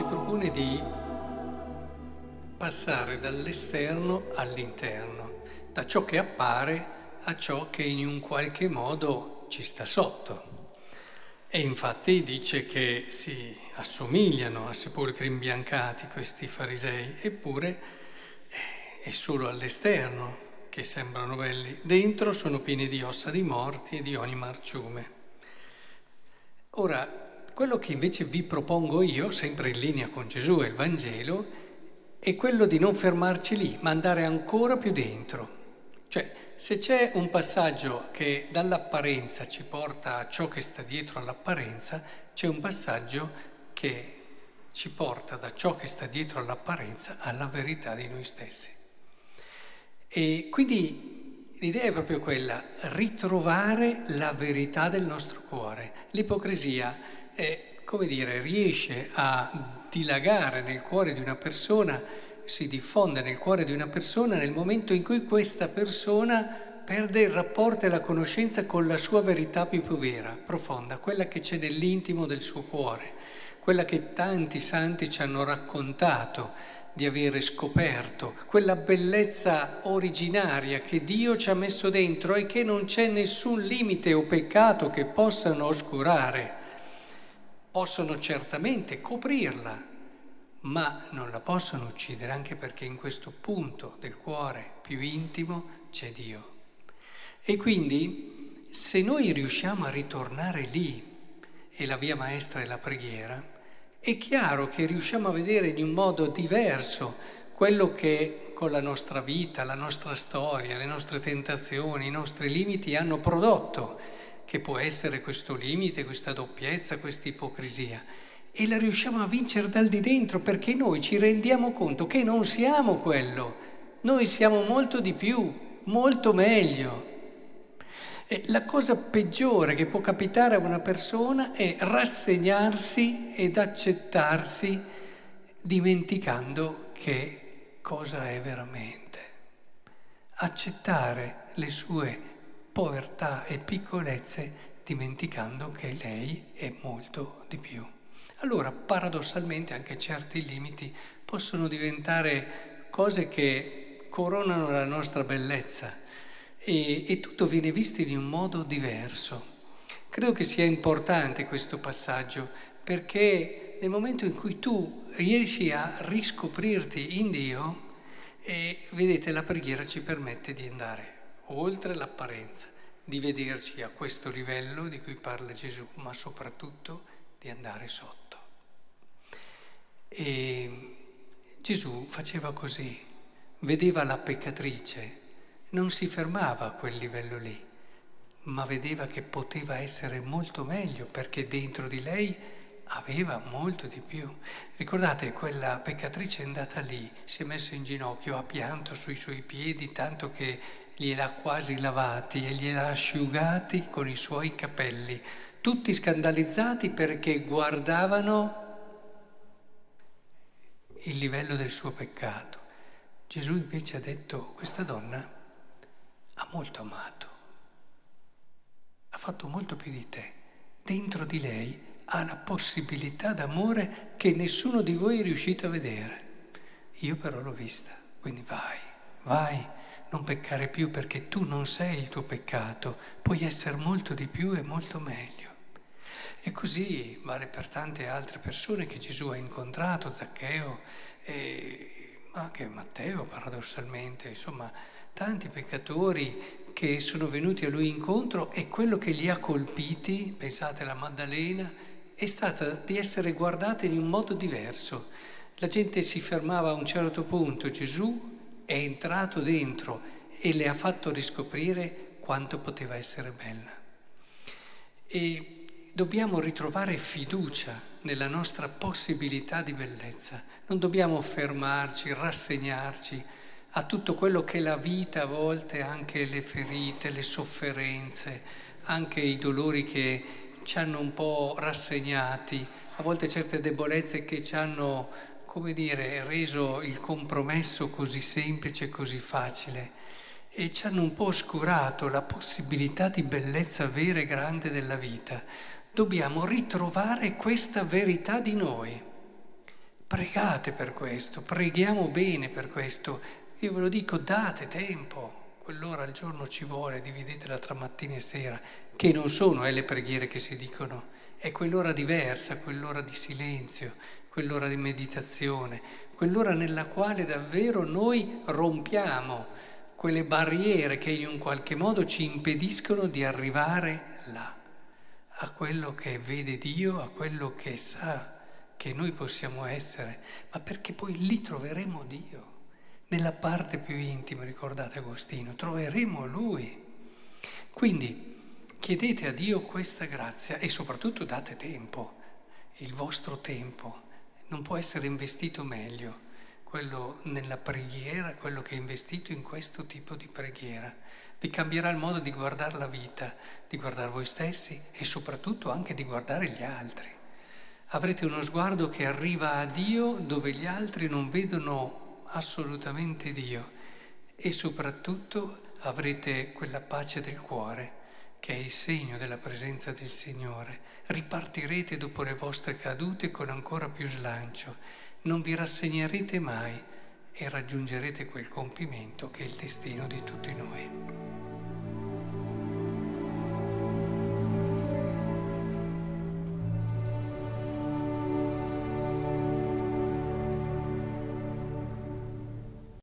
propone di passare dall'esterno all'interno, da ciò che appare a ciò che in un qualche modo ci sta sotto. E infatti dice che si assomigliano a sepolcri imbiancati questi farisei, eppure è solo all'esterno che sembrano belli, dentro sono pieni di ossa di morti e di ogni marciume. Ora, quello che invece vi propongo io, sempre in linea con Gesù e il Vangelo, è quello di non fermarci lì, ma andare ancora più dentro. Cioè, se c'è un passaggio che dall'apparenza ci porta a ciò che sta dietro all'apparenza, c'è un passaggio che ci porta da ciò che sta dietro all'apparenza alla verità di noi stessi. E quindi l'idea è proprio quella, ritrovare la verità del nostro cuore. L'ipocrisia e, come dire, riesce a dilagare nel cuore di una persona, si diffonde nel cuore di una persona nel momento in cui questa persona perde il rapporto e la conoscenza con la sua verità più, più vera, profonda, quella che c'è nell'intimo del suo cuore, quella che tanti santi ci hanno raccontato di avere scoperto, quella bellezza originaria che Dio ci ha messo dentro e che non c'è nessun limite o peccato che possano oscurare possono certamente coprirla, ma non la possono uccidere anche perché in questo punto del cuore più intimo c'è Dio. E quindi se noi riusciamo a ritornare lì, e la via maestra è la preghiera, è chiaro che riusciamo a vedere in un modo diverso quello che con la nostra vita, la nostra storia, le nostre tentazioni, i nostri limiti hanno prodotto che può essere questo limite, questa doppiezza, questa ipocrisia. E la riusciamo a vincere dal di dentro perché noi ci rendiamo conto che non siamo quello, noi siamo molto di più, molto meglio. E la cosa peggiore che può capitare a una persona è rassegnarsi ed accettarsi dimenticando che cosa è veramente. Accettare le sue povertà e piccolezze dimenticando che lei è molto di più. Allora, paradossalmente, anche certi limiti possono diventare cose che coronano la nostra bellezza e, e tutto viene visto in un modo diverso. Credo che sia importante questo passaggio perché nel momento in cui tu riesci a riscoprirti in Dio, e vedete la preghiera ci permette di andare oltre l'apparenza, di vederci a questo livello di cui parla Gesù, ma soprattutto di andare sotto. E Gesù faceva così, vedeva la peccatrice, non si fermava a quel livello lì, ma vedeva che poteva essere molto meglio perché dentro di lei aveva molto di più. Ricordate, quella peccatrice è andata lì, si è messa in ginocchio, ha pianto sui suoi piedi, tanto che gliel'ha quasi lavati e gliel'ha asciugati con i suoi capelli, tutti scandalizzati perché guardavano il livello del suo peccato. Gesù invece ha detto, questa donna ha molto amato, ha fatto molto più di te. Dentro di lei ha la possibilità d'amore che nessuno di voi è riuscito a vedere. Io però l'ho vista, quindi vai, vai non peccare più perché tu non sei il tuo peccato, puoi essere molto di più e molto meglio. E così vale per tante altre persone che Gesù ha incontrato, Zaccheo e anche Matteo paradossalmente, insomma tanti peccatori che sono venuti a lui incontro e quello che li ha colpiti, pensate alla Maddalena, è stato di essere guardati in un modo diverso. La gente si fermava a un certo punto, Gesù è entrato dentro e le ha fatto riscoprire quanto poteva essere bella. E dobbiamo ritrovare fiducia nella nostra possibilità di bellezza, non dobbiamo fermarci, rassegnarci a tutto quello che la vita a volte, anche le ferite, le sofferenze, anche i dolori che ci hanno un po' rassegnati, a volte certe debolezze che ci hanno come dire, reso il compromesso così semplice, così facile e ci hanno un po' oscurato la possibilità di bellezza vera e grande della vita. Dobbiamo ritrovare questa verità di noi Pregate per questo, preghiamo bene per questo. Io ve lo dico, date tempo, quell'ora al giorno ci vuole, dividetela tra mattina e sera, che non sono eh, le preghiere che si dicono, è quell'ora diversa, quell'ora di silenzio, quell'ora di meditazione, quell'ora nella quale davvero noi rompiamo quelle barriere che in un qualche modo ci impediscono di arrivare là, a quello che vede Dio, a quello che sa che noi possiamo essere, ma perché poi lì troveremo Dio. Nella parte più intima, ricordate Agostino, troveremo Lui. Quindi chiedete a Dio questa grazia e soprattutto date tempo, il vostro tempo non può essere investito meglio quello nella preghiera, quello che è investito in questo tipo di preghiera. Vi cambierà il modo di guardare la vita, di guardare voi stessi e soprattutto anche di guardare gli altri. Avrete uno sguardo che arriva a Dio dove gli altri non vedono assolutamente Dio e soprattutto avrete quella pace del cuore che è il segno della presenza del Signore. Ripartirete dopo le vostre cadute con ancora più slancio, non vi rassegnerete mai e raggiungerete quel compimento che è il destino di tutti noi.